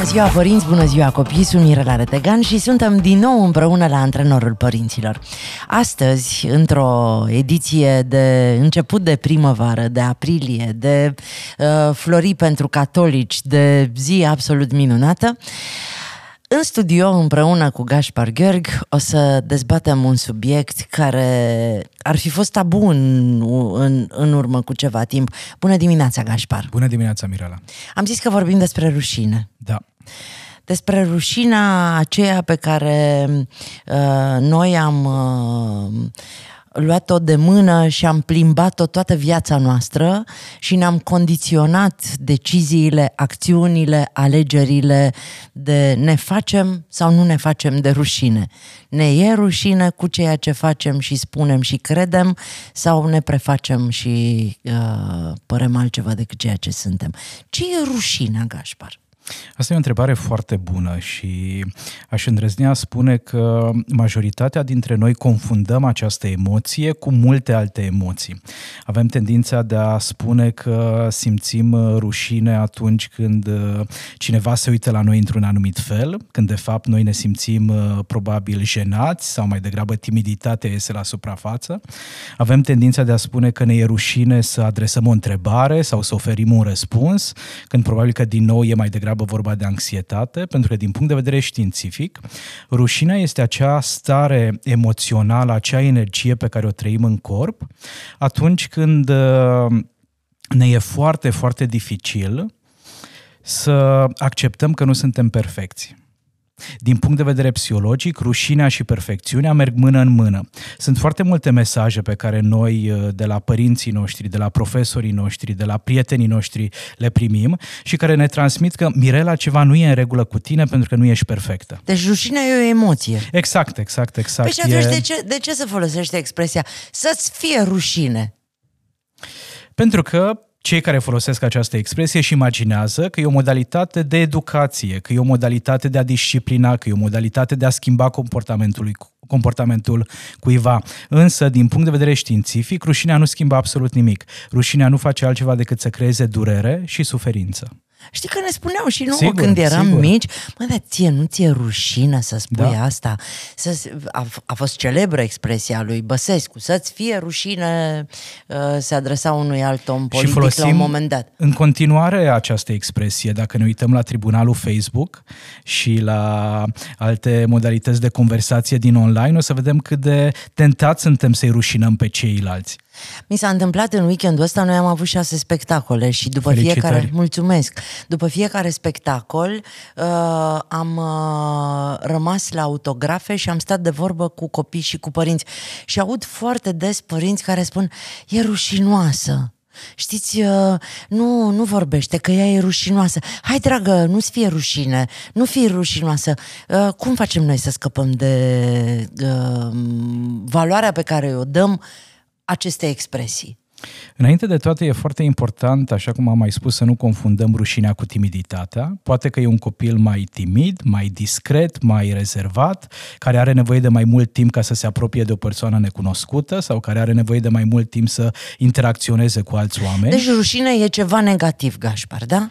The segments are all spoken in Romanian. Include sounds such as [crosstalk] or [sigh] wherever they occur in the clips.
Bună ziua părinți, bună ziua copii, sunt Mirela Retegan și suntem din nou împreună la Antrenorul Părinților. Astăzi, într-o ediție de început de primăvară, de aprilie, de uh, flori pentru catolici, de zi absolut minunată, în studio, împreună cu Gaspar Gheorg, o să dezbatem un subiect care ar fi fost tabu în, în, în urmă cu ceva timp. Bună dimineața, Gaspar! Bună dimineața, Mirela! Am zis că vorbim despre rușine. Da. Despre rușina aceea pe care uh, noi am uh, luat-o de mână și am plimbat-o toată viața noastră și ne-am condiționat deciziile, acțiunile, alegerile de ne facem sau nu ne facem de rușine. Ne e rușine cu ceea ce facem și spunem și credem sau ne prefacem și uh, părem altceva decât ceea ce suntem. Ce e rușinea, Gașpar? Asta e o întrebare foarte bună și aș îndrăznea spune că majoritatea dintre noi confundăm această emoție cu multe alte emoții. Avem tendința de a spune că simțim rușine atunci când uh, cineva se uită la noi într-un anumit fel, când de fapt noi ne simțim uh, probabil jenați sau mai degrabă timiditatea iese la suprafață. Avem tendința de a spune că ne e rușine să adresăm o întrebare sau să oferim un răspuns, când probabil că din nou e mai degrabă degrabă vorba de anxietate, pentru că din punct de vedere științific, rușinea este acea stare emoțională, acea energie pe care o trăim în corp atunci când uh, ne e foarte, foarte dificil să acceptăm că nu suntem perfecți. Din punct de vedere psihologic, rușinea și perfecțiunea merg mână în mână. Sunt foarte multe mesaje pe care noi, uh, de la părinții noștri, de la profesorii noștri, de la prietenii noștri, le primim și care ne transmit că Mirela ceva nu e în regulă cu tine pentru că nu ești perfectă. Deci rușinea e o emoție. Exact, exact, exact. Păi și atunci e... de, ce, de ce să folosește expresia să-ți fie rușine? Pentru că cei care folosesc această expresie și imaginează că e o modalitate de educație, că e o modalitate de a disciplina, că e o modalitate de a schimba comportamentul, comportamentul cuiva. Însă, din punct de vedere științific, rușinea nu schimbă absolut nimic. Rușinea nu face altceva decât să creeze durere și suferință. Știi că ne spuneau și nouă sigur, când eram sigur. mici, mă, dar ție nu ți-e rușine să spui da. asta? Să, a, a fost celebră expresia lui Băsescu, să-ți fie rușine uh, se adresa unui alt om politic și la un moment dat. în continuare această expresie, dacă ne uităm la tribunalul Facebook și la alte modalități de conversație din online, o să vedem cât de tentați suntem să-i rușinăm pe ceilalți. Mi s-a întâmplat în weekendul ăsta, noi am avut șase spectacole și după Felicitări. fiecare, mulțumesc, după fiecare spectacol uh, am uh, rămas la autografe și am stat de vorbă cu copii și cu părinți și aud foarte des părinți care spun, e rușinoasă. Știți, uh, nu, nu vorbește, că ea e rușinoasă. Hai, dragă, nu-ți fie rușine, nu fii rușinoasă. Uh, cum facem noi să scăpăm de uh, valoarea pe care o dăm aceste expresii? Înainte de toate, e foarte important, așa cum am mai spus, să nu confundăm rușinea cu timiditatea. Poate că e un copil mai timid, mai discret, mai rezervat, care are nevoie de mai mult timp ca să se apropie de o persoană necunoscută sau care are nevoie de mai mult timp să interacționeze cu alți oameni. Deci rușinea e ceva negativ, Gașpar, da?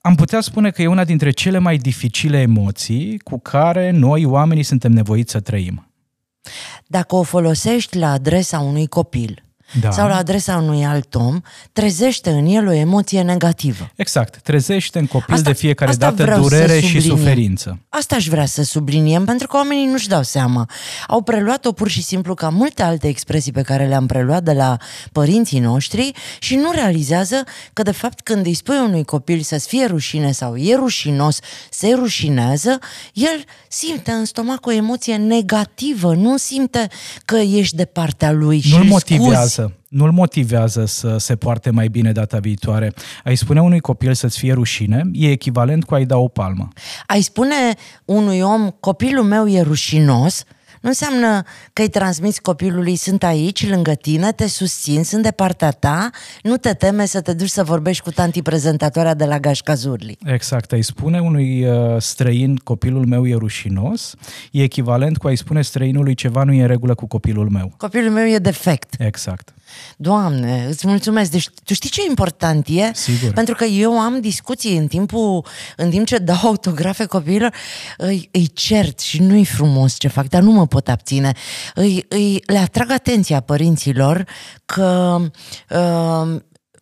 Am putea spune că e una dintre cele mai dificile emoții cu care noi, oamenii, suntem nevoiți să trăim. Dacă o folosești la adresa unui copil, da. sau la adresa unui alt om, trezește în el o emoție negativă. Exact, trezește în copil asta, de fiecare dată durere și suferință. Asta aș vrea să subliniem, pentru că oamenii nu-și dau seama. Au preluat-o pur și simplu ca multe alte expresii pe care le-am preluat de la părinții noștri și nu realizează că, de fapt, când îi spui unui copil să-ți fie rușine sau e rușinos, se rușinează, el simte în stomac o emoție negativă, nu simte că ești de partea lui Nu-l motivează nu-l motivează să se poarte mai bine data viitoare. Ai spune unui copil să-ți fie rușine, e echivalent cu a-i da o palmă. Ai spune unui om, copilul meu e rușinos, Nu înseamnă că îi transmiți copilului, sunt aici, lângă tine, te susțin, sunt de partea ta, nu te teme să te duci să vorbești cu tanti prezentatoarea de la Gașca Zurli. Exact, ai spune unui uh, străin copilul meu e rușinos, e echivalent cu a-i spune străinului ceva nu e în regulă cu copilul meu. Copilul meu e defect. Exact. Doamne, îți mulțumesc. Deci, tu știi ce important e? Sigur. Pentru că eu am discuții în timpul, în timp ce dau autografe copiilor, îi, îi cert și nu-i frumos ce fac, dar nu mă pot abține. Îi, îi, le atrag atenția părinților că uh,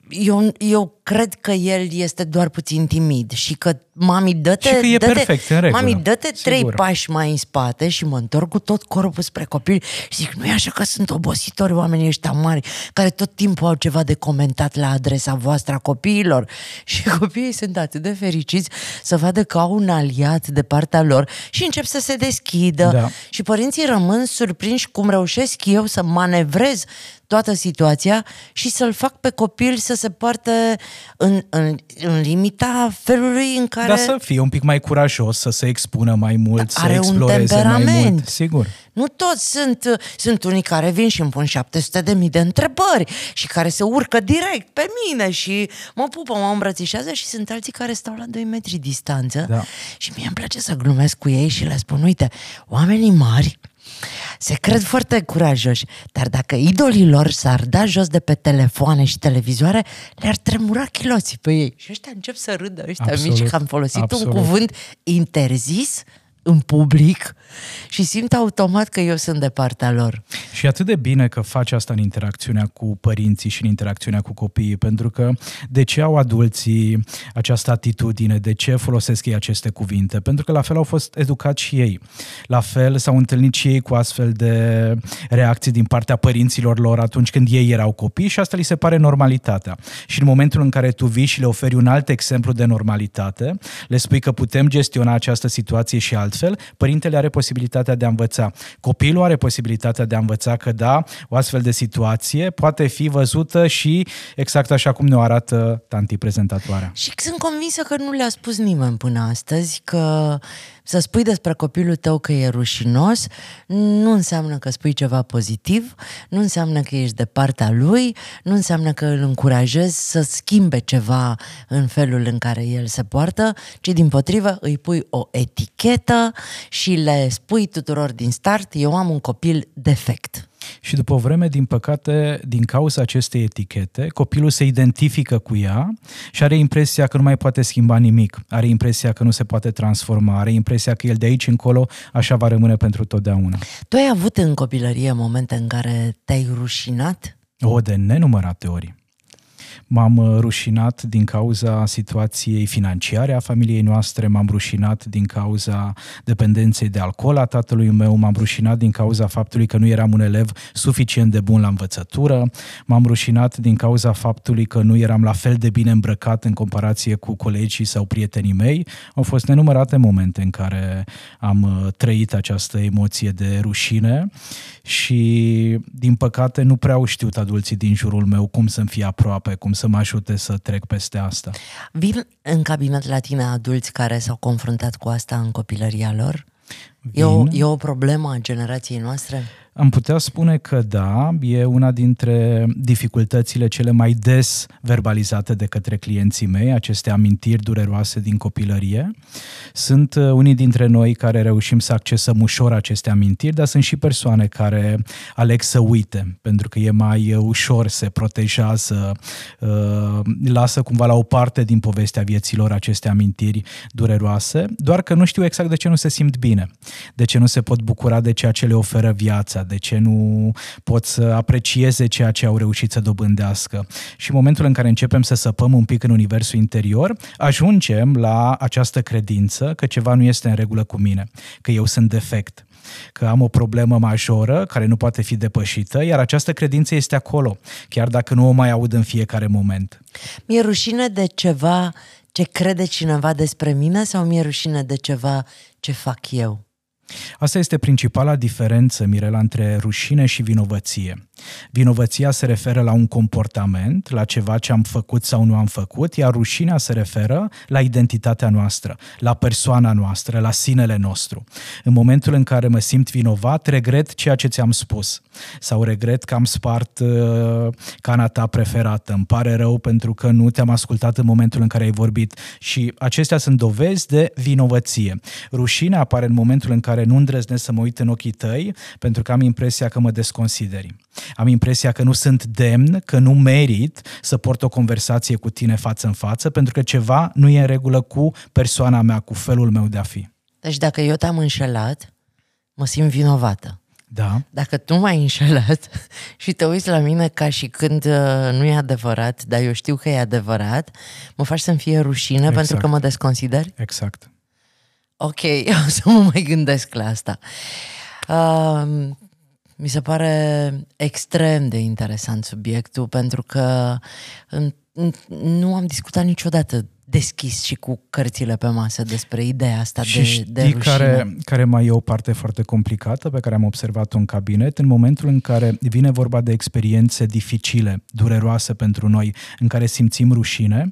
eu, eu cred că el este doar puțin timid și că mami, dă-te, și că e dă-te, perfect, în regulă. mami, dă-te Sigur. trei pași mai în spate și mă întorc cu tot corpul spre copil și zic, nu e așa că sunt obositori oamenii ăștia mari care tot timpul au ceva de comentat la adresa voastră a copiilor [laughs] și copiii sunt atât de fericiți să vadă că au un aliat de partea lor și încep să se deschidă Da. și părinții rămân surprinși cum reușesc eu să manevrez toată situația și să-l fac pe copil să se poarte în, în, în limita felului în care... Dar să fie un pic mai curajos, să se expună mai mult, să Are un exploreze mai temperament. mult. Sigur. Nu toți sunt, sunt unii care vin și îmi pun 700 de mii de întrebări și care se urcă direct pe mine și mă pupă, mă îmbrățișează și sunt alții care stau la 2 metri distanță Da. și mie îmi place să glumesc cu ei și le spun, uite, oamenii mari se cred foarte curajoși, dar dacă idolii lor s-ar da jos de pe telefoane și televizoare, le-ar tremura chiloții pe ei. Și ăștia încep să râdă, ăștia Absolut. mici, că am folosit Absolut. un cuvânt interzis în public și simt automat că eu sunt de partea lor. Și e atât de bine că faci asta în interacțiunea cu părinții și în interacțiunea cu copiii, pentru că de ce au adulții această atitudine, de ce folosesc ei aceste cuvinte? Pentru că la fel au fost educați și ei. La fel s-au întâlnit și ei cu astfel de reacții din partea părinților lor atunci când ei erau copii și asta li se pare normalitatea. Și în momentul în care tu vii și le oferi un alt exemplu de normalitate, le spui că putem gestiona această situație și altfel, părintele are posibilitatea de a învăța. Copilul are posibilitatea de a învăța că da, o astfel de situație poate fi văzută și exact așa cum ne-o arată tanti prezentatoarea. Și sunt convinsă că nu le-a spus nimeni până astăzi că să spui despre copilul tău că e rușinos nu înseamnă că spui ceva pozitiv, nu înseamnă că ești de partea lui, nu înseamnă că îl încurajezi să schimbe ceva în felul în care el se poartă, ci din potrivă îi pui o etichetă și le spui tuturor din start, eu am un copil defect. Și după o vreme, din păcate, din cauza acestei etichete, copilul se identifică cu ea și are impresia că nu mai poate schimba nimic. Are impresia că nu se poate transforma, are impresia că el de aici încolo așa va rămâne pentru totdeauna. Tu ai avut în copilărie momente în care te-ai rușinat? O, de nenumărate ori. M-am uh, rușinat din cauza situației financiare a familiei noastre, m-am rușinat din cauza dependenței de alcool a tatălui meu, m-am rușinat din cauza faptului că nu eram un elev suficient de bun la învățătură, m-am rușinat din cauza faptului că nu eram la fel de bine îmbrăcat în comparație cu colegii sau prietenii mei. Au fost nenumărate momente în care am uh, trăit această emoție de rușine și, din păcate, nu prea au știut adulții din jurul meu cum să-mi fie aproape, cum să mă ajute să trec peste asta. Vin în cabinet la tine adulți care s-au confruntat cu asta în copilăria lor? E o, Vin. e o problemă a generației noastre? Am putea spune că da, e una dintre dificultățile cele mai des verbalizate de către clienții mei, aceste amintiri dureroase din copilărie. Sunt uh, unii dintre noi care reușim să accesăm ușor aceste amintiri, dar sunt și persoane care aleg să uite, pentru că e mai uh, ușor, se protejează, uh, lasă cumva la o parte din povestea vieților aceste amintiri dureroase, doar că nu știu exact de ce nu se simt bine, de ce nu se pot bucura de ceea ce le oferă viața, de ce nu pot să aprecieze ceea ce au reușit să dobândească. Și în momentul în care începem să săpăm un pic în universul interior, ajungem la această credință că ceva nu este în regulă cu mine, că eu sunt defect că am o problemă majoră care nu poate fi depășită, iar această credință este acolo, chiar dacă nu o mai aud în fiecare moment. Mi-e rușine de ceva ce crede cineva despre mine sau mi-e rușine de ceva ce fac eu? Asta este principala diferență, Mirela, între rușine și vinovăție. Vinovăția se referă la un comportament, la ceva ce am făcut sau nu am făcut, iar rușinea se referă la identitatea noastră, la persoana noastră, la sinele nostru. În momentul în care mă simt vinovat, regret ceea ce ți-am spus sau regret că am spart uh, cana ta preferată, îmi pare rău pentru că nu te-am ascultat în momentul în care ai vorbit și acestea sunt dovezi de vinovăție. Rușinea apare în momentul în care nu îndrăznesc să mă uit în ochii tăi pentru că am impresia că mă desconsideri. Am impresia că nu sunt demn, că nu merit să port o conversație cu tine față în față, pentru că ceva nu e în regulă cu persoana mea, cu felul meu de a fi. Deci dacă eu te-am înșelat, mă simt vinovată. Da. Dacă tu m-ai înșelat [laughs] și te uiți la mine ca și când uh, nu e adevărat, dar eu știu că e adevărat, mă faci să-mi fie rușine exact. pentru că mă desconsideri? Exact. Ok, [laughs] o să mă mai gândesc la asta. Uh, mi se pare extrem de interesant subiectul pentru că nu am discutat niciodată deschis și cu cărțile pe masă despre ideea asta și de, știi de rușine. care, care mai e o parte foarte complicată pe care am observat-o în cabinet, în momentul în care vine vorba de experiențe dificile, dureroase pentru noi, în care simțim rușine,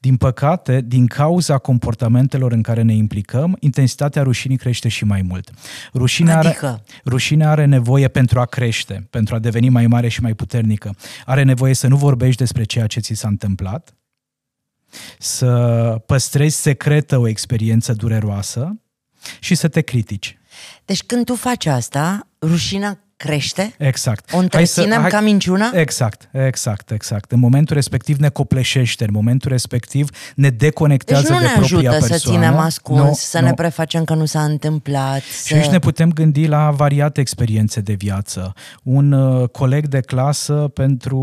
din păcate, din cauza comportamentelor în care ne implicăm, intensitatea rușinii crește și mai mult. Rușinea adică? are, rușinea are nevoie pentru a crește, pentru a deveni mai mare și mai puternică. Are nevoie să nu vorbești despre ceea ce ți s-a întâmplat, să păstrezi secretă o experiență dureroasă și să te critici. Deci când tu faci asta, rușinea crește? Exact. O întreținem hai să, hai, ca minciuna? Exact, exact, exact. În momentul respectiv ne copleșește, în momentul respectiv ne deconectează deci nu de ne propria ajută persoană. să ținem ascuns, no, să no. ne prefacem că nu s-a întâmplat. Și să... aici ne putem gândi la variate experiențe de viață. Un uh, coleg de clasă pentru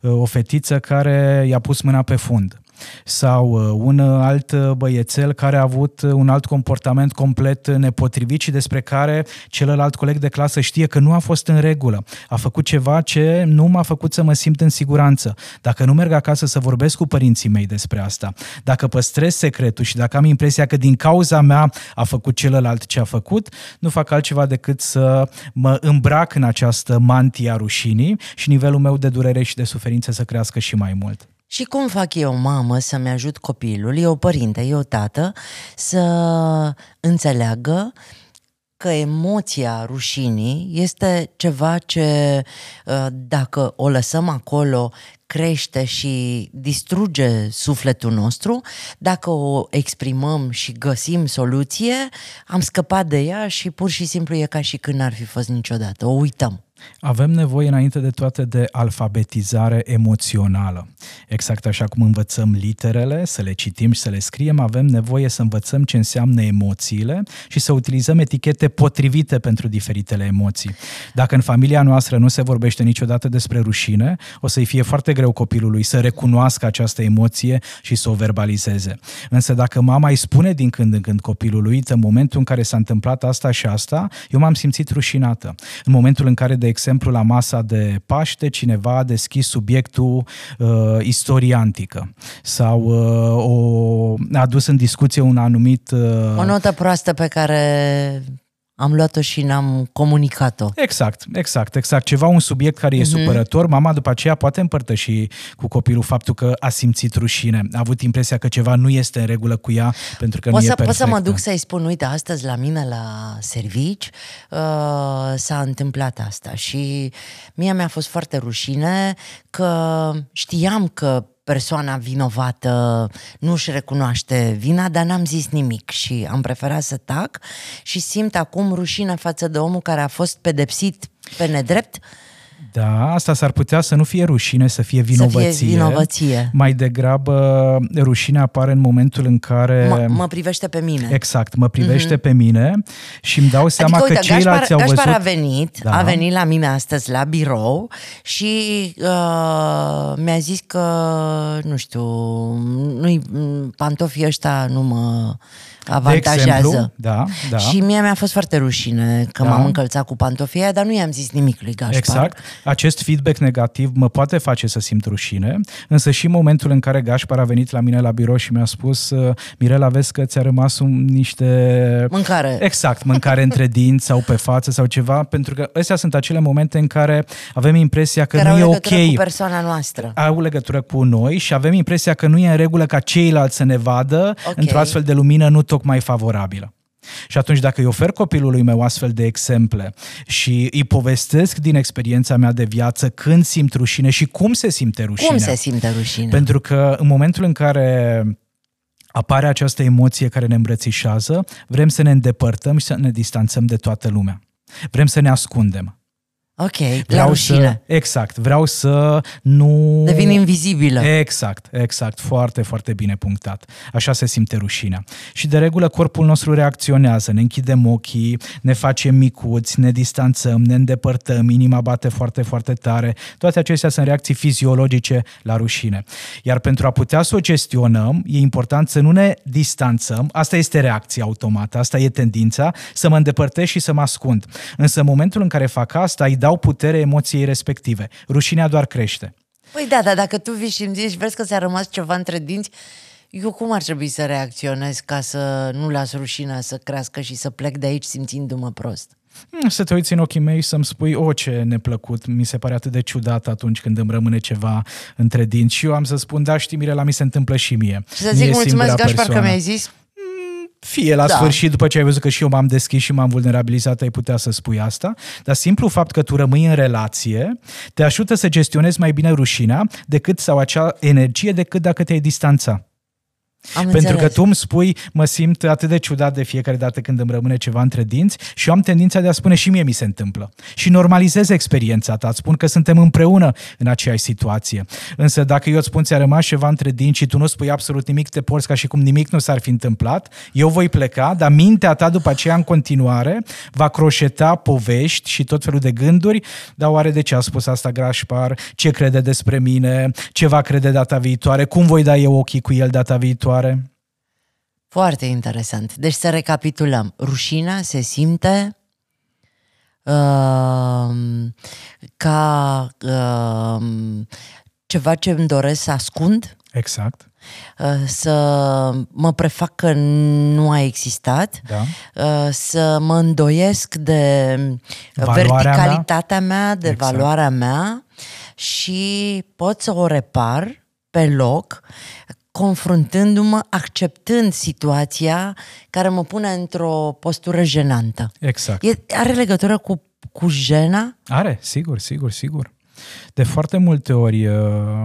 uh, o fetiță care i-a pus mâna pe fund sau uh, un alt uh, băiețel care a avut uh, un alt comportament complet nepotrivit și despre care celălalt coleg de clasă știe că nu a fost în regulă. A făcut ceva ce nu m-a făcut să mă simt în siguranță. Dacă nu merg acasă să vorbesc cu părinții mei despre asta, dacă păstrez secretul și dacă am impresia că din cauza mea a făcut celălalt ce a făcut, nu fac altceva decât să mă îmbrac în această mantie a rușinii și nivelul meu de durere și de suferință să crească și mai mult. Și cum fac eu, mamă, să-mi ajut copilul, eu părinte, eu tată, să înțeleagă că emoția rușinii este ceva ce, ă, dacă o lăsăm acolo, crește și distruge sufletul nostru, dacă o exprimăm și găsim soluție, am scăpat de ea și pur și simplu e ca și când n-ar fi fost niciodată. O uităm. Avem nevoie înainte de toate de alfabetizare emoțională. Exact așa cum învățăm literele, să le citim și să le scriem, avem nevoie să învățăm ce înseamnă emoțiile și să utilizăm etichete potrivite pentru diferitele emoții. Dacă în familia noastră nu se vorbește niciodată despre rușine, o să-i fie foarte greu copilului să recunoască această emoție și să o verbalizeze. Însă dacă mama îi spune din când în când copilului, în momentul în care s-a întâmplat asta și asta, eu m-am simțit rușinată. În momentul în care, de exemplu, la masa de Paște, cineva a deschis subiectul uh, istoria antică. Sau uh, o, a adus în discuție un anumit... Uh, o notă proastă pe care am luat-o și n-am comunicat-o. Exact, exact, exact. Ceva, un subiect care e mm-hmm. supărător, mama după aceea poate împărtăși cu copilul faptul că a simțit rușine, a avut impresia că ceva nu este în regulă cu ea pentru că o nu să, e perfectă. Pot să mă duc să-i spun, uite, astăzi la mine la servici uh, s-a întâmplat asta și mie mi-a fost foarte rușine că știam că persoana vinovată nu își recunoaște vina, dar n-am zis nimic și am preferat să tac și simt acum rușine față de omul care a fost pedepsit pe nedrept da, asta s-ar putea să nu fie rușine, să fie vinovăție. Să fie vinovăție. Mai degrabă rușinea apare în momentul în care... Mă, mă privește pe mine. Exact, mă privește mm-hmm. pe mine și îmi dau seama adică, că uite, ceilalți Gașpar, au văzut... Gașpar a venit, da. a venit la mine astăzi la birou și uh, mi-a zis că, nu știu, nu-i, pantofii ăștia nu mă avantajează. De exemplu, da, da. Și mie mi-a fost foarte rușine că da. m-am încălțat cu pantofia, dar nu i-am zis nimic lui Gaspar. Exact. Acest feedback negativ mă poate face să simt rușine, însă și momentul în care Gaspar a venit la mine la birou și mi-a spus Mirela, vezi că ți-a rămas un, niște... Mâncare. Exact, mâncare între [laughs] dinți sau pe față sau ceva, pentru că astea sunt acele momente în care avem impresia că care nu e ok. cu persoana noastră. Au legătură cu noi și avem impresia că nu e în regulă ca ceilalți să ne vadă okay. într-o astfel de lumină nu tocmai favorabilă. Și atunci dacă îi ofer copilului meu astfel de exemple și îi povestesc din experiența mea de viață când simt rușine și cum se simte rușine. Cum se simte rușine? Pentru că în momentul în care apare această emoție care ne îmbrățișează, vrem să ne îndepărtăm și să ne distanțăm de toată lumea. Vrem să ne ascundem. Ok, vreau la rușine. Să, exact, vreau să nu... Devin invizibilă. Exact, exact, foarte, foarte bine punctat. Așa se simte rușinea. Și de regulă corpul nostru reacționează, ne închidem ochii, ne facem micuți, ne distanțăm, ne îndepărtăm, inima bate foarte, foarte tare. Toate acestea sunt reacții fiziologice la rușine. Iar pentru a putea să o gestionăm, e important să nu ne distanțăm, asta este reacția automată, asta e tendința, să mă îndepărtez și să mă ascund. Însă în momentul în care fac asta, îi dau putere emoției respective. Rușinea doar crește. Păi da, dar dacă tu vii și îmi zici, vezi că ți-a rămas ceva între dinți, eu cum ar trebui să reacționez ca să nu las rușinea să crească și să plec de aici simțindu-mă prost? Hmm, să te uiți în ochii mei și să-mi spui, o, ce neplăcut, mi se pare atât de ciudat atunci când îmi rămâne ceva între dinți. Și eu am să spun, da, știi, Mirela, mi se întâmplă și mie. Și să zic, mulțumesc, Gașpar, că mi-ai zis fie la da. sfârșit, după ce ai văzut că și eu m-am deschis și m-am vulnerabilizat, ai putea să spui asta, dar simplu fapt că tu rămâi în relație te ajută să gestionezi mai bine rușinea decât sau acea energie decât dacă te-ai distanța. Am Pentru înțeles. că tu îmi spui, mă simt atât de ciudat de fiecare dată când îmi rămâne ceva între dinți și eu am tendința de a spune și mie mi se întâmplă. Și normalizez experiența ta, îți spun că suntem împreună în aceeași situație. Însă dacă eu îți spun ți-a rămas ceva între dinți și tu nu spui absolut nimic, te porți ca și cum nimic nu s-ar fi întâmplat, eu voi pleca, dar mintea ta după aceea în continuare va croșeta povești și tot felul de gânduri, dar oare de ce a spus asta Grașpar? Ce crede despre mine? Ce va crede data viitoare? Cum voi da eu ochii cu el data viitoare? Viitoare? Foarte interesant. Deci să recapitulăm. Rușinea se simte uh, ca uh, ceva ce îmi doresc să ascund. Exact. Uh, să mă prefac că nu a existat, da. uh, să mă îndoiesc de valoarea verticalitatea mea, mea de exact. valoarea mea și pot să o repar pe loc confruntându-mă, acceptând situația care mă pune într-o postură jenantă. Exact. E, are legătură cu, cu jena? Are, sigur, sigur, sigur. De foarte multe ori uh,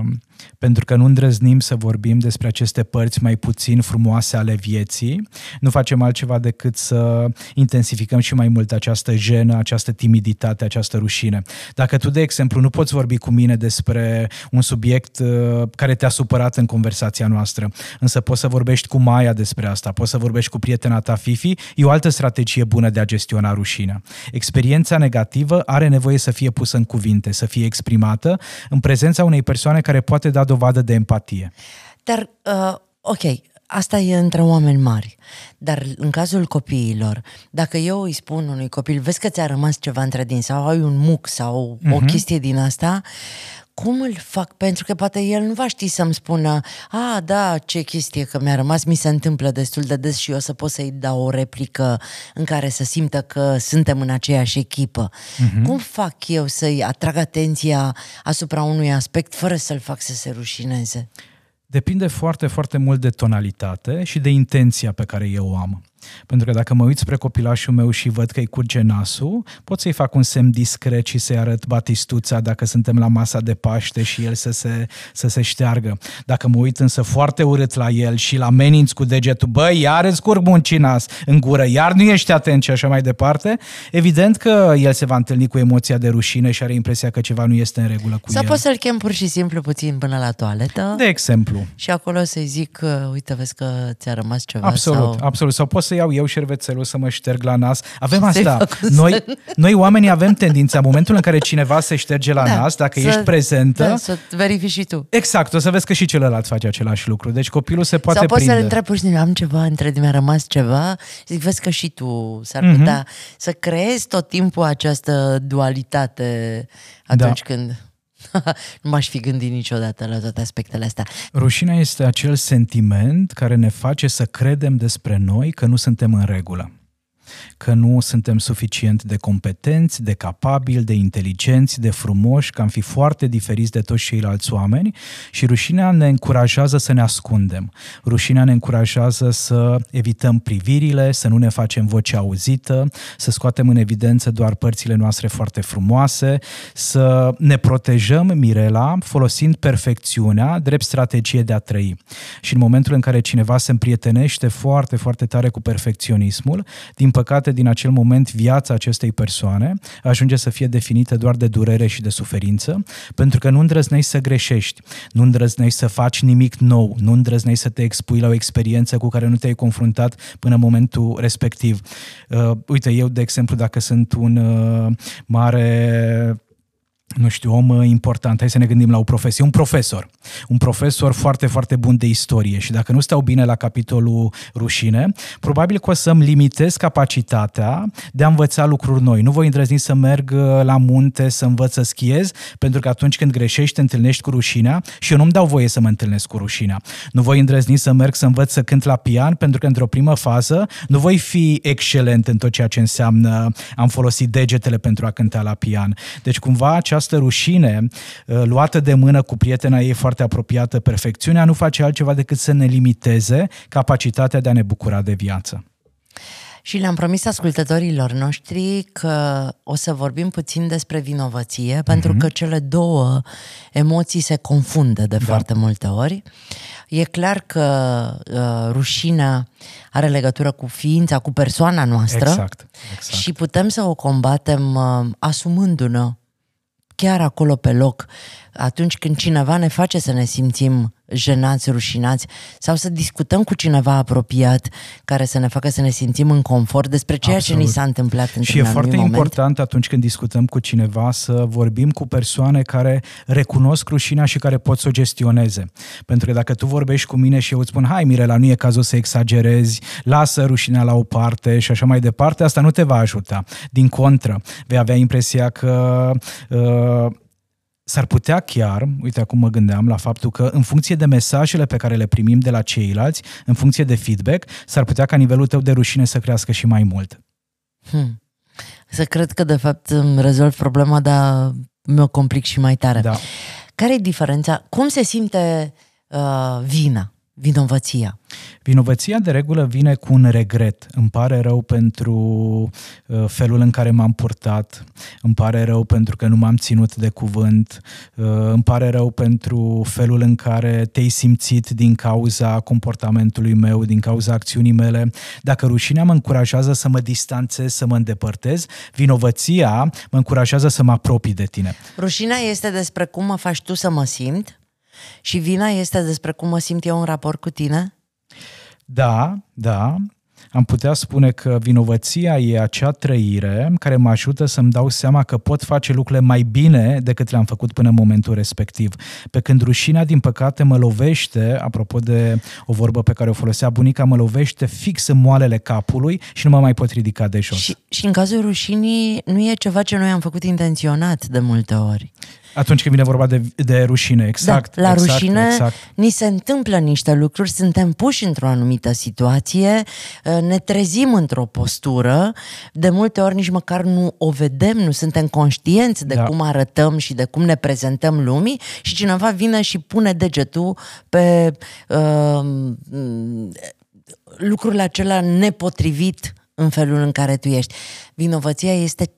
pentru că nu îndrăznim să vorbim despre aceste părți mai puțin frumoase ale vieții, nu facem altceva decât să intensificăm și mai mult această jenă, această timiditate, această rușine. Dacă tu, de exemplu, nu poți vorbi cu mine despre un subiect uh, care te-a supărat în conversația noastră, însă poți să vorbești cu Maia despre asta, poți să vorbești cu prietena ta Fifi, e o altă strategie bună de a gestiona rușinea. Experiența negativă are nevoie să fie pusă în cuvinte, să fie exprimată în prezența unei persoane care poate da dovadă de empatie. Dar, uh, ok, asta e între oameni mari. Dar în cazul copiilor, dacă eu îi spun unui copil, vezi că ți-a rămas ceva între din sau ai un muc sau uh-huh. o mhm. chestie din asta, cum îl fac? Pentru că poate el nu va ști să-mi spună a, da, ce chestie că mi-a rămas, mi se întâmplă destul de des și eu să pot să-i dau o replică în care să simtă că suntem în aceeași echipă. Uh-huh. Cum fac eu să-i atrag atenția asupra unui aspect fără să-l fac să se rușineze? Depinde foarte, foarte mult de tonalitate și de intenția pe care eu o am. Pentru că dacă mă uit spre copilașul meu și văd că îi curge nasul, pot să-i fac un semn discret și să-i arăt batistuța dacă suntem la masa de Paște și el să se, să se șteargă. Dacă mă uit însă foarte urât la el și la ameninț cu degetul, băi, iar îți curg muncinas în gură, iar nu ești atent și așa mai departe, evident că el se va întâlni cu emoția de rușine și are impresia că ceva nu este în regulă cu Sau el. poți să-l chem pur și simplu puțin până la toaletă. De exemplu. Și acolo să-i zic, uite, vezi că ți-a rămas ceva. Absolut, sau... absolut. Sau poți să iau eu șervețelul să mă șterg la nas. Avem asta. Noi, noi oamenii avem tendința, în momentul în care cineva se șterge la da, nas, dacă să, ești prezentă... Da, să verifici și tu. Exact, o să vezi că și celălalt face același lucru. Deci copilul se poate Sau poți prinde. să-l întrebi și am ceva, între mi-a rămas ceva, zic, vezi că și tu s-ar mm-hmm. putea să creezi tot timpul această dualitate atunci da. când... [laughs] nu m-aș fi gândit niciodată la toate aspectele astea. Rușinea este acel sentiment care ne face să credem despre noi că nu suntem în regulă că nu suntem suficient de competenți, de capabili, de inteligenți, de frumoși, că am fi foarte diferiți de toți ceilalți oameni și rușinea ne încurajează să ne ascundem. Rușinea ne încurajează să evităm privirile, să nu ne facem voce auzită, să scoatem în evidență doar părțile noastre foarte frumoase, să ne protejăm, Mirela, folosind perfecțiunea drept strategie de a trăi. Și în momentul în care cineva se împrietenește foarte, foarte tare cu perfecționismul, din păcate, din acel moment, viața acestei persoane ajunge să fie definită doar de durere și de suferință, pentru că nu îndrăznești să greșești, nu îndrăznești să faci nimic nou, nu îndrăznești să te expui la o experiență cu care nu te-ai confruntat până în momentul respectiv. Uh, uite, eu, de exemplu, dacă sunt un uh, mare nu știu, om uh, important, hai să ne gândim la o profesie, un profesor, un profesor foarte, foarte bun de istorie și dacă nu stau bine la capitolul rușine, probabil că o să-mi limitez capacitatea de a învăța lucruri noi. Nu voi îndrăzni să merg uh, la munte, să învăț să schiez, pentru că atunci când greșești, te întâlnești cu rușinea și eu nu-mi dau voie să mă întâlnesc cu rușinea. Nu voi îndrăzni să merg să învăț să cânt la pian, pentru că într-o primă fază nu voi fi excelent în tot ceea ce înseamnă am folosit degetele pentru a cânta la pian. Deci cumva această această rușine uh, luată de mână cu prietena ei foarte apropiată, perfecțiunea, nu face altceva decât să ne limiteze capacitatea de a ne bucura de viață. Și le-am promis ascultătorilor noștri că o să vorbim puțin despre vinovăție, mm-hmm. pentru că cele două emoții se confundă de da. foarte multe ori. E clar că uh, rușinea are legătură cu ființa, cu persoana noastră exact, exact. și putem să o combatem uh, asumându-ne chiar acolo pe loc, atunci când cineva ne face să ne simțim jenați, rușinați sau să discutăm cu cineva apropiat care să ne facă să ne simțim în confort despre ceea Absolut. ce ni s-a întâmplat într-un Și e foarte moment. important atunci când discutăm cu cineva să vorbim cu persoane care recunosc rușinea și care pot să o gestioneze. Pentru că dacă tu vorbești cu mine și eu îți spun, hai Mirela, nu e cazul să exagerezi, lasă rușinea la o parte și așa mai departe, asta nu te va ajuta. Din contră, vei avea impresia că uh, s-ar putea chiar, uite acum mă gândeam la faptul că în funcție de mesajele pe care le primim de la ceilalți, în funcție de feedback, s-ar putea ca nivelul tău de rușine să crească și mai mult. Hmm. Să cred că de fapt îmi rezolv problema, dar mi-o complic și mai tare. Da. Care e diferența? Cum se simte uh, vina, vinovăția? Vinovăția de regulă vine cu un regret. Îmi pare rău pentru uh, felul în care m-am purtat, îmi pare rău pentru că nu m-am ținut de cuvânt, uh, îmi pare rău pentru felul în care te-ai simțit din cauza comportamentului meu, din cauza acțiunii mele. Dacă rușinea mă încurajează să mă distanțez, să mă îndepărtez, vinovăția mă încurajează să mă apropii de tine. Rușinea este despre cum mă faci tu să mă simt și vina este despre cum mă simt eu în raport cu tine? Da, da, am putea spune că vinovăția e acea trăire care mă ajută să-mi dau seama că pot face lucrurile mai bine decât le-am făcut până în momentul respectiv. Pe când rușinea, din păcate, mă lovește, apropo de o vorbă pe care o folosea bunica, mă lovește fix în moalele capului și nu mă mai pot ridica de jos. Și, și în cazul rușinii nu e ceva ce noi am făcut intenționat de multe ori. Atunci când vine vorba de, de rușine, exact. Da, la exact, rușine exact. ni se întâmplă niște lucruri, suntem puși într-o anumită situație, uh, ne trezim într-o postură, de multe ori nici măcar nu o vedem, nu suntem conștienți de da. cum arătăm și de cum ne prezentăm lumii și cineva vine și pune degetul pe uh, lucrul acela nepotrivit în felul în care tu ești. Vinovăția este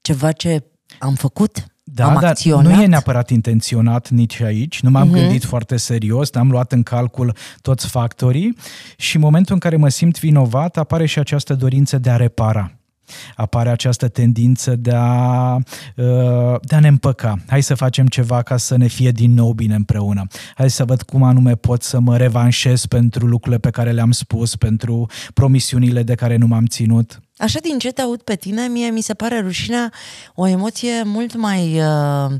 ceva ce am făcut da, am dar acționat. nu e neapărat intenționat nici aici, nu m-am uh-huh. gândit foarte serios, am luat în calcul toți factorii și în momentul în care mă simt vinovat apare și această dorință de a repara. apare această tendință de a, uh, de a ne împăca. Hai să facem ceva ca să ne fie din nou bine împreună. Hai să văd cum anume pot să mă revanșez pentru lucrurile pe care le-am spus, pentru promisiunile de care nu m-am ținut. Așa din ce te aud pe tine, mie mi se pare rușinea o emoție mult mai uh,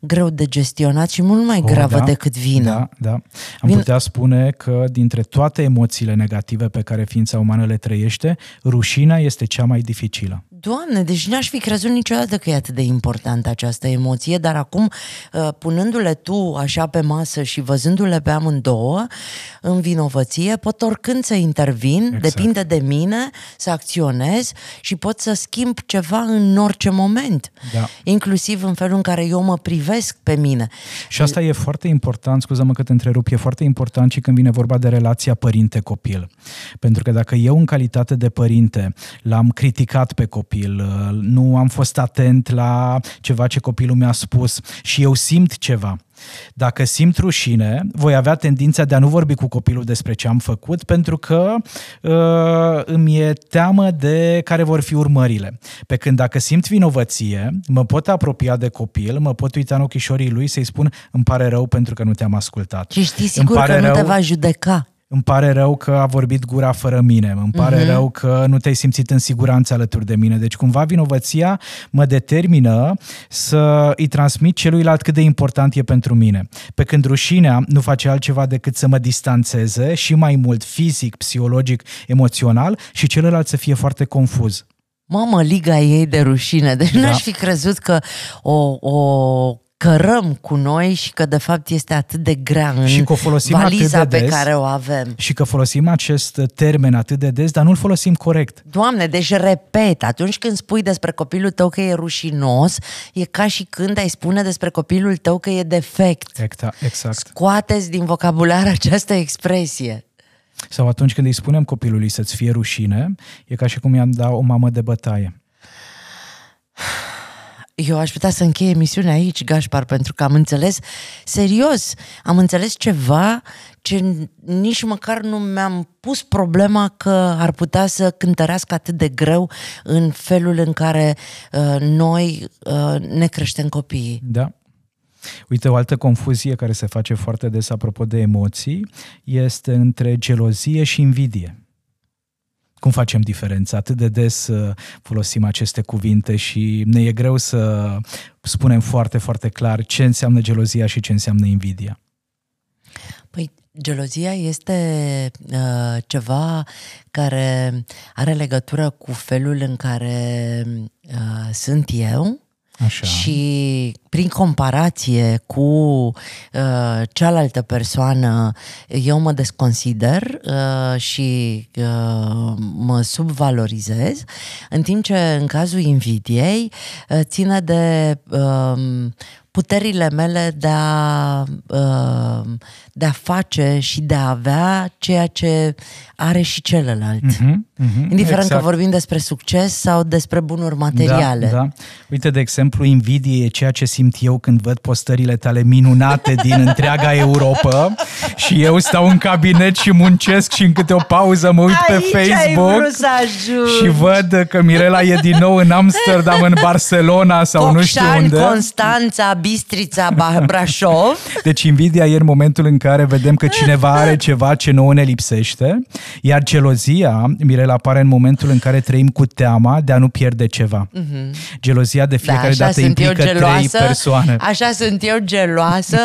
greu de gestionat și mult mai gravă oh, da, decât vină. Da, da. Am Vin... putea spune că dintre toate emoțiile negative pe care ființa umană le trăiește, rușinea este cea mai dificilă. Doamne, deci n-aș fi crezut niciodată că e atât de importantă această emoție, dar acum, uh, punându-le tu așa pe masă și văzându-le pe amândouă, în vinovăție, pot oricând să intervin, exact. depinde de mine, să acționez și pot să schimb ceva în orice moment, da. inclusiv în felul în care eu mă privesc pe mine. Și asta e foarte important, scuză-mă că te întrerup, e foarte important și când vine vorba de relația părinte-copil. Pentru că dacă eu în calitate de părinte l-am criticat pe copil, copil, uh, nu am fost atent la ceva ce copilul mi-a spus și eu simt ceva. Dacă simt rușine, voi avea tendința de a nu vorbi cu copilul despre ce am făcut, pentru că uh, îmi e teamă de care vor fi urmările. Pe când dacă simt vinovăție, mă pot apropia de copil, mă pot uita în ochișorii lui să-i spun îmi pare rău pentru că nu te-am ascultat. Și știi sigur că rău... nu te va judeca îmi pare rău că a vorbit gura fără mine, îmi pare uh-huh. rău că nu te-ai simțit în siguranță alături de mine. Deci cumva vinovăția mă determină să îi transmit celuilalt cât de important e pentru mine. Pe când rușinea nu face altceva decât să mă distanțeze și mai mult fizic, psihologic, emoțional și celălalt să fie foarte confuz. Mamă, liga ei de rușine. Deci da. n-aș fi crezut că o, o cărăm cu noi și că de fapt este atât de grea în și că o folosim valiza atât de des, pe care o avem. Și că folosim acest termen atât de des, dar nu-l folosim corect. Doamne, deci repet, atunci când spui despre copilul tău că e rușinos, e ca și când ai spune despre copilul tău că e defect. Exact. exact. Scoateți din vocabular această expresie. Sau atunci când îi spunem copilului să-ți fie rușine, e ca și cum i-am da o mamă de bătaie. Eu aș putea să închei emisiunea aici, Gașpar, pentru că am înțeles, serios, am înțeles ceva ce nici măcar nu mi-am pus problema că ar putea să cântărească atât de greu în felul în care uh, noi uh, ne creștem copiii. Da. Uite, o altă confuzie care se face foarte des apropo de emoții este între gelozie și invidie. Cum facem diferența? Atât de des uh, folosim aceste cuvinte și ne e greu să spunem foarte, foarte clar ce înseamnă gelozia și ce înseamnă invidia. Păi, gelozia este uh, ceva care are legătură cu felul în care uh, sunt eu Așa. Și prin comparație cu uh, cealaltă persoană, eu mă desconsider uh, și uh, mă subvalorizez, în timp ce în cazul invidiei uh, ține de uh, puterile mele de a, uh, de a face și de a avea ceea ce are și celălalt. Uh-huh, uh-huh, Indiferent exact. că vorbim despre succes sau despre bunuri materiale. Da, da. Uite, de exemplu, invidie e ceea ce simt eu când văd postările tale minunate din întreaga [laughs] Europa și eu stau în cabinet și muncesc și în câte o pauză mă uit Aici pe Facebook și văd că Mirela e din nou în Amsterdam, în Barcelona sau Cocșani, nu știu unde. Constanța, Bistrița, [laughs] Brașov. Deci invidia e în momentul în care vedem că cineva are ceva ce nouă ne lipsește, iar gelozia, Mirela, apare în momentul în care trăim cu teama de a nu pierde ceva. Mm-hmm. Gelozia de fiecare da, dată implică trei persoane. Așa sunt eu geloasă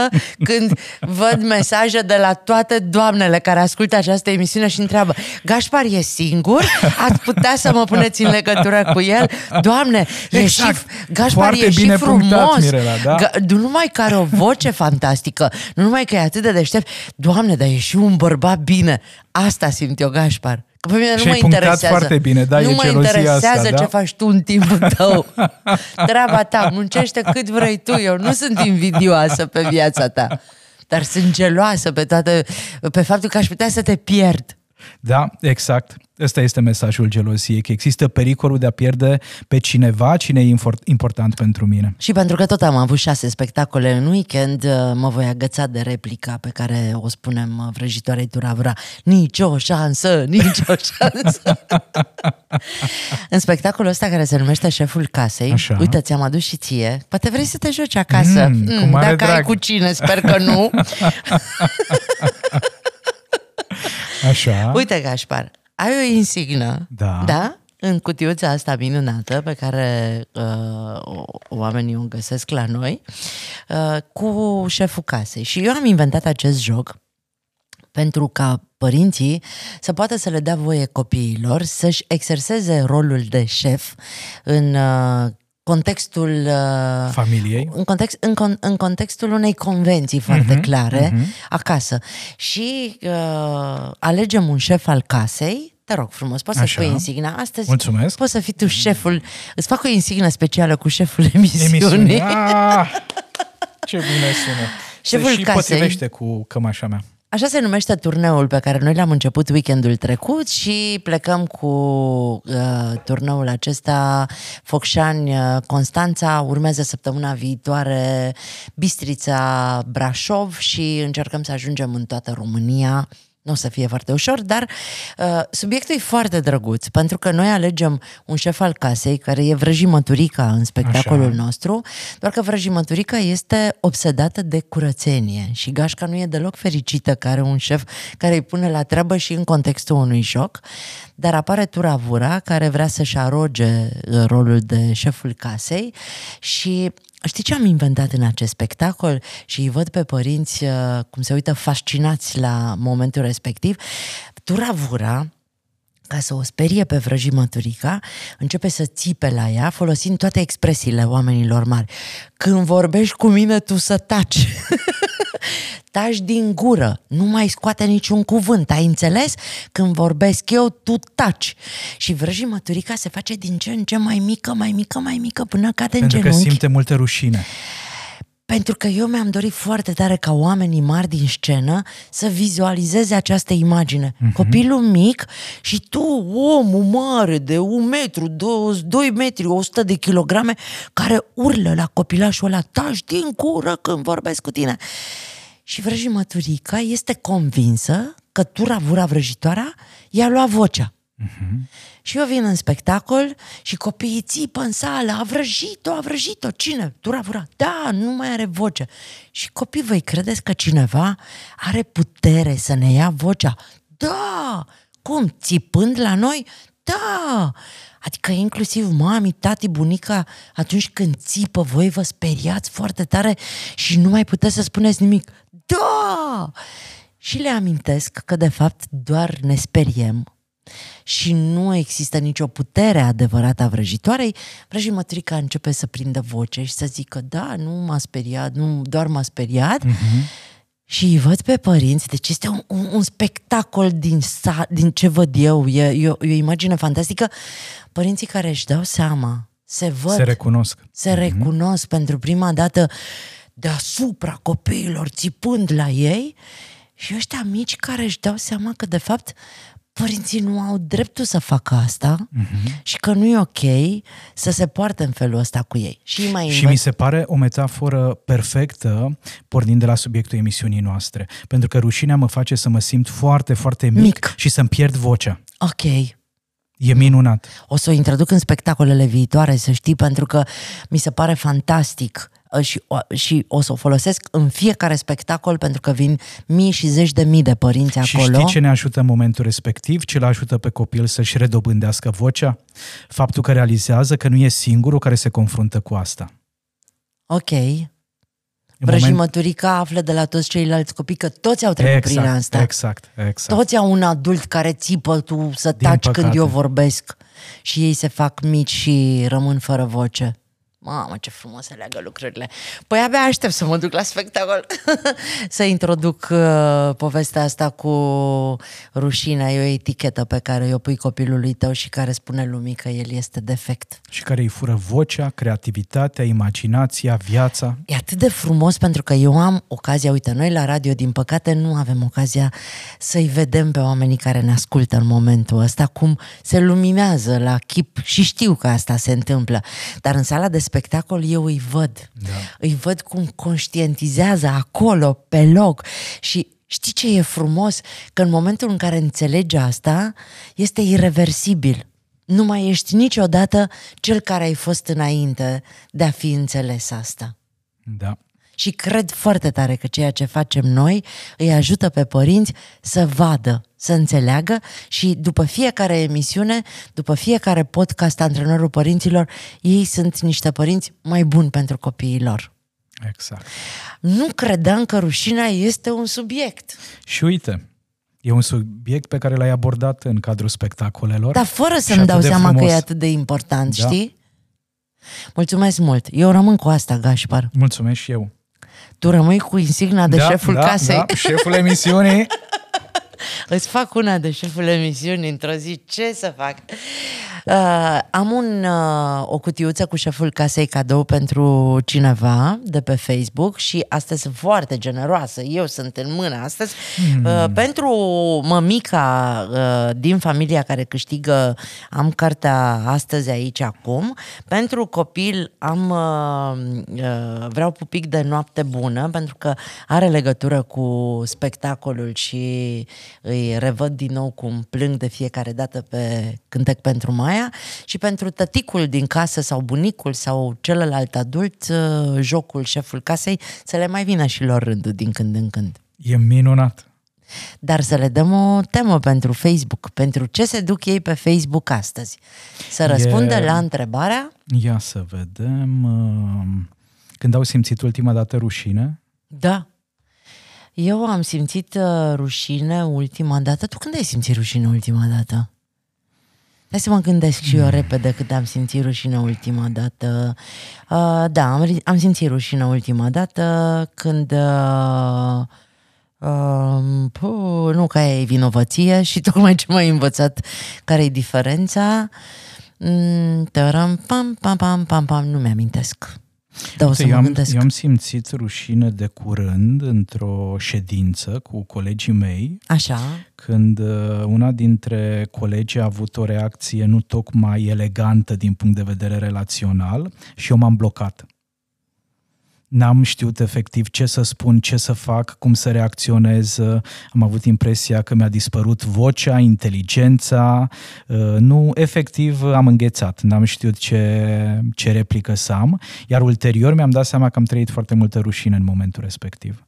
când văd mesaje de la toate doamnele care ascultă această emisiune și întreabă Gașpar e singur? Ați putea să mă puneți în legătură cu el? Doamne, exact. e și, Gașpar Foarte e bine și frumos. Punctat, Mirela, da? Nu numai că are o voce fantastică, nu numai că e atât de deștept, Doamne, dar e și un bărbat bine. Asta simt eu, Gașpar. Că pe mine nu mă interesează. foarte bine, da, nu e mă interesează asta, ce da? faci tu în timpul tău. Treaba ta, muncește cât vrei tu. Eu nu sunt invidioasă pe viața ta. Dar sunt geloasă pe toate, pe faptul că aș putea să te pierd. Da, exact. Ăsta este mesajul geloziei, că există pericolul de a pierde pe cineva cine e important pentru mine. Și pentru că tot am avut șase spectacole în weekend, uh, mă voi agăța de replica pe care o spunem uh, vrăjitoarei Turavra. Nici o șansă, [laughs] nici o șansă. [laughs] în spectacolul ăsta care se numește Șeful Casei, Așa. uite, ți-am adus și ție, poate vrei să te joci acasă. Mm, mm, dacă drag. ai cu cine, sper că nu. [laughs] Așa. Uite, Gașpar, ai o insignă, da, da? în cutiuța asta minunată pe care uh, oamenii o găsesc la noi, uh, cu șeful casei. Și eu am inventat acest joc pentru ca părinții să poată să le dea voie copiilor să-și exerseze rolul de șef în uh, contextul uh, familiei, în, context, în, con, în contextul unei convenții foarte uh-huh, clare uh-huh. acasă. Și uh, alegem un șef al casei te rog frumos, poți să-ți pui insigna. Astăzi Mulțumesc. poți să fii tu șeful. Îți fac o insignă specială cu șeful emisiunii. Ah, [laughs] ce bine sună. Șeful Se și casei. potrivește cu cămașa mea. Așa se numește turneul pe care noi l-am început weekendul trecut și plecăm cu uh, turneul acesta. Focșani uh, Constanța, urmează săptămâna viitoare Bistrița Brașov și încercăm să ajungem în toată România nu o să fie foarte ușor, dar uh, subiectul e foarte drăguț, pentru că noi alegem un șef al casei, care e vrăjimăturica în spectacolul Așa. nostru, doar că vrăjimăturica este obsedată de curățenie și Gașca nu e deloc fericită că are un șef care îi pune la treabă și în contextul unui joc, dar apare Turavura, care vrea să-și aroge uh, rolul de șeful casei și Știi ce am inventat în acest spectacol? Și îi văd pe părinți uh, cum se uită fascinați la momentul respectiv. Turavura, ca să o sperie pe vrăjimăturica, începe să țipe la ea folosind toate expresiile oamenilor mari. Când vorbești cu mine, tu să taci. [laughs] taci din gură, nu mai scoate niciun cuvânt, ai înțeles? Când vorbesc eu, tu taci. Și vrăjimăturica se face din ce în ce mai mică, mai mică, mai mică, până cade Pentru în genunchi. Pentru că simte multă rușine. Pentru că eu mi-am dorit foarte tare ca oamenii mari din scenă să vizualizeze această imagine. Uh-huh. Copilul mic și tu, omul mare de un metru, doi, doi metri, 100 de kilograme, care urlă la copilașul ăla, taci din cură când vorbesc cu tine. Și vrăjimăturica este convinsă că tura vura vrăjitoarea i-a luat vocea. Uh-huh. Și eu vin în spectacol și copiii țipă în sală, a vrăjit-o, a vrăjit-o, cine? Tura vura, da, nu mai are voce. Și copii, voi credeți că cineva are putere să ne ia vocea? Da! Cum? Țipând la noi? Da! Adică inclusiv mami, tati, bunica, atunci când țipă, voi vă speriați foarte tare și nu mai puteți să spuneți nimic. Da! Și le amintesc că de fapt doar ne speriem și nu există nicio putere adevărată a vrăjitoarei, vrăjimătrica începe să prindă voce și să zică, da, nu m-a speriat, nu, doar m-a speriat. Uh-huh. Și îi văd pe părinți, deci este un, un, un spectacol din, sa, din ce văd eu, e, e, o, e o imagine fantastică. Părinții care își dau seama, se văd, se recunosc, se uh-huh. recunosc pentru prima dată deasupra copiilor, țipând la ei și ăștia mici care își dau seama că de fapt părinții nu au dreptul să facă asta uh-huh. și că nu e ok să se poarte în felul ăsta cu ei. Și, mai și mi se pare o metaforă perfectă pornind de la subiectul emisiunii noastre. Pentru că rușinea mă face să mă simt foarte, foarte mic, mic. și să-mi pierd vocea. Ok. E minunat. O să o introduc în spectacolele viitoare, să știi, pentru că mi se pare fantastic Uh, și, și o să o folosesc în fiecare spectacol pentru că vin mii și zeci de mii de părinți și acolo. Și știi ce ne ajută în momentul respectiv? Ce îl ajută pe copil să-și redobândească vocea? Faptul că realizează că nu e singurul care se confruntă cu asta. Ok. Vrăjimăturica moment... află de la toți ceilalți copii că toți au trecut exact, prin asta. Exact, exact. Toți au un adult care țipă tu să taci când eu vorbesc și ei se fac mici și rămân fără voce. Mamă, ce frumos să leagă lucrurile. Păi abia aștept să mă duc la spectacol. [laughs] să introduc uh, povestea asta cu rușinea. E o etichetă pe care o pui copilului tău și care spune lumii că el este defect. Și care îi fură vocea, creativitatea, imaginația, viața. E atât de frumos pentru că eu am ocazia, uite, noi la radio, din păcate, nu avem ocazia să-i vedem pe oamenii care ne ascultă în momentul ăsta, cum se luminează la chip și știu că asta se întâmplă. Dar în sala de spectacol eu îi văd. Da. Îi văd cum conștientizează acolo, pe loc. Și știi ce e frumos? Că în momentul în care înțelegi asta, este irreversibil. Nu mai ești niciodată cel care ai fost înainte de a fi înțeles asta. Da. Și cred foarte tare că ceea ce facem noi îi ajută pe părinți să vadă, să înțeleagă și după fiecare emisiune, după fiecare podcast antrenorul părinților, ei sunt niște părinți mai buni pentru copiii lor. Exact. Nu credeam că rușinea este un subiect. Și uite, E un subiect pe care l-ai abordat în cadrul spectacolelor. Dar fără să-mi dau seama frumos. că e atât de important, da. știi? Mulțumesc mult. Eu rămân cu asta, Gașpar. Mulțumesc și eu. Tu rămâi cu insigna de da, șeful da, casei. Da, șeful emisiunii. [laughs] Îți fac una de șeful emisiunii într-o zi. Ce să fac? Uh, am un, uh, o cutiuță cu șeful casei cadou pentru cineva de pe Facebook și astăzi sunt foarte generoasă. Eu sunt în mână astăzi. Mm. Uh, pentru mămica uh, din familia care câștigă, am cartea astăzi aici acum. Pentru copil am uh, uh, vreau pupic de noapte bună pentru că are legătură cu spectacolul și îi revăd din nou cum plâng de fiecare dată pe cântec pentru Maia aia și pentru tăticul din casă sau bunicul sau celălalt adult, uh, jocul șeful casei, să le mai vină și lor rândul din când în când. E minunat! Dar să le dăm o temă pentru Facebook, pentru ce se duc ei pe Facebook astăzi. Să răspundă e... la întrebarea... Ia să vedem... Uh, când au simțit ultima dată rușine? Da. Eu am simțit uh, rușine ultima dată. Tu când ai simțit rușine ultima dată? Hai să mă gândesc și eu mm. repede cât am simțit rușine ultima dată. Uh, da, am, am simțit rușine ultima dată când... Uh, uh, puh, nu că e vinovăție și [laughs] tocmai ce m-ai învățat care e diferența. Mm, tăram, pam, pam, pam, pam, pam, nu mi-amintesc. Da, o să eu, am, eu am simțit rușine de curând într-o ședință cu colegii mei. Așa. Când uh, una dintre colegi a avut o reacție nu tocmai elegantă din punct de vedere relațional și eu m-am blocat n-am știut efectiv ce să spun, ce să fac, cum să reacționez. Am avut impresia că mi-a dispărut vocea, inteligența. Uh, nu, efectiv am înghețat. N-am știut ce, ce replică să am. Iar ulterior mi-am dat seama că am trăit foarte multă rușine în momentul respectiv.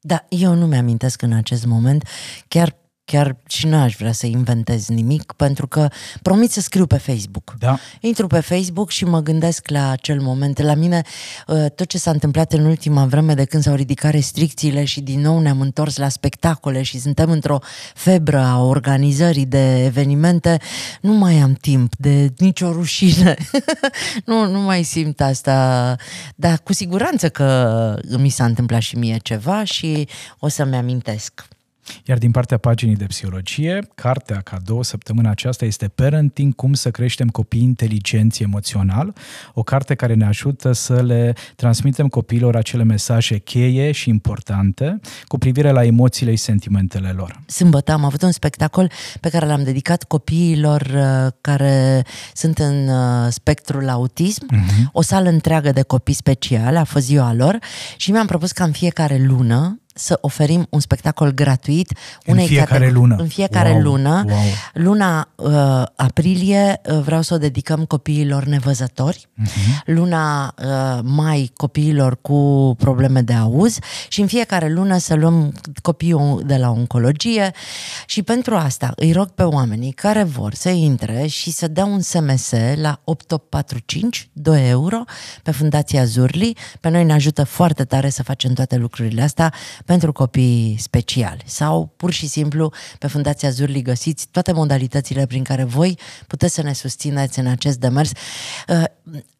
Da, eu nu mi-amintesc în acest moment. Chiar chiar și nu aș vrea să inventez nimic, pentru că promit să scriu pe Facebook. Da. Intru pe Facebook și mă gândesc la acel moment. La mine, uh, tot ce s-a întâmplat în ultima vreme de când s-au ridicat restricțiile și din nou ne-am întors la spectacole și suntem într-o febră a organizării de evenimente, nu mai am timp de nicio rușine. [laughs] nu, nu mai simt asta. Dar cu siguranță că mi s-a întâmplat și mie ceva și o să-mi amintesc. Iar din partea paginii de psihologie, cartea cadou săptămâna aceasta este Parenting, cum să creștem copii inteligenți emoțional, o carte care ne ajută să le transmitem copiilor acele mesaje cheie și importante cu privire la emoțiile și sentimentele lor. Sâmbătă am avut un spectacol pe care l-am dedicat copiilor uh, care sunt în uh, spectrul autism, uh-huh. o sală întreagă de copii special, a fost ziua lor și mi-am propus ca în fiecare lună să oferim un spectacol gratuit unei în fiecare categ- lună. În fiecare wow, lună. Wow. Luna uh, aprilie uh, vreau să o dedicăm copiilor nevăzători. Uh-huh. Luna uh, mai copiilor cu probleme de auz și în fiecare lună să luăm copiii de la oncologie și pentru asta îi rog pe oamenii care vor să intre și să dea un SMS la 8845 2 euro pe Fundația Zurli. Pe noi ne ajută foarte tare să facem toate lucrurile astea pentru copii speciali sau pur și simplu pe Fundația Zurli găsiți toate modalitățile prin care voi puteți să ne susțineți în acest demers. Uh,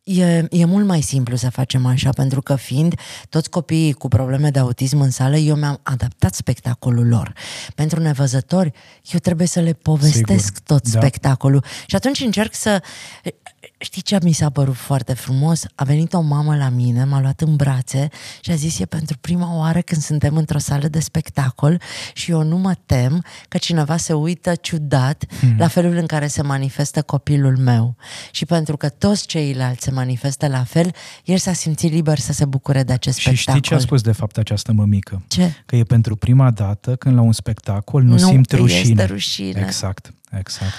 E, e mult mai simplu să facem așa, pentru că fiind toți copiii cu probleme de autism în sală, eu mi-am adaptat spectacolul lor. Pentru nevăzători, eu trebuie să le povestesc Sigur. tot da. spectacolul. Și atunci încerc să... Știi ce mi s-a părut foarte frumos? A venit o mamă la mine, m-a luat în brațe și a zis e pentru prima oară când suntem într-o sală de spectacol și eu nu mă tem că cineva se uită ciudat hmm. la felul în care se manifestă copilul meu. Și pentru că toți ceilalți se manifestă la fel, el s-a simțit liber să se bucure de acest și spectacol. Și știi ce a spus de fapt această mămică? Ce? Că e pentru prima dată când la un spectacol nu, nu simt rușine. Este rușine. Exact, exact.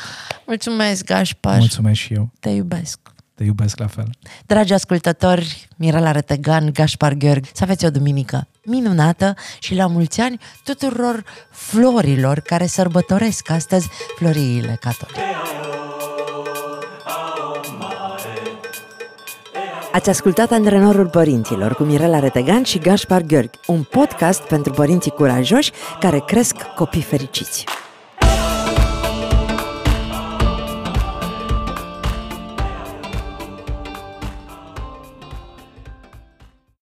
Mulțumesc, Gașpar. Mulțumesc și eu. Te iubesc. Te iubesc la fel. Dragi ascultători, Mirela Retegan, Gașpar Gheorghe, să aveți o duminică minunată și la mulți ani tuturor florilor care sărbătoresc astăzi floriile catolice. Ați ascultat Antrenorul Părinților cu Mirela Retegan și Gaspar Gheorghe, un podcast pentru părinții curajoși care cresc copii fericiți.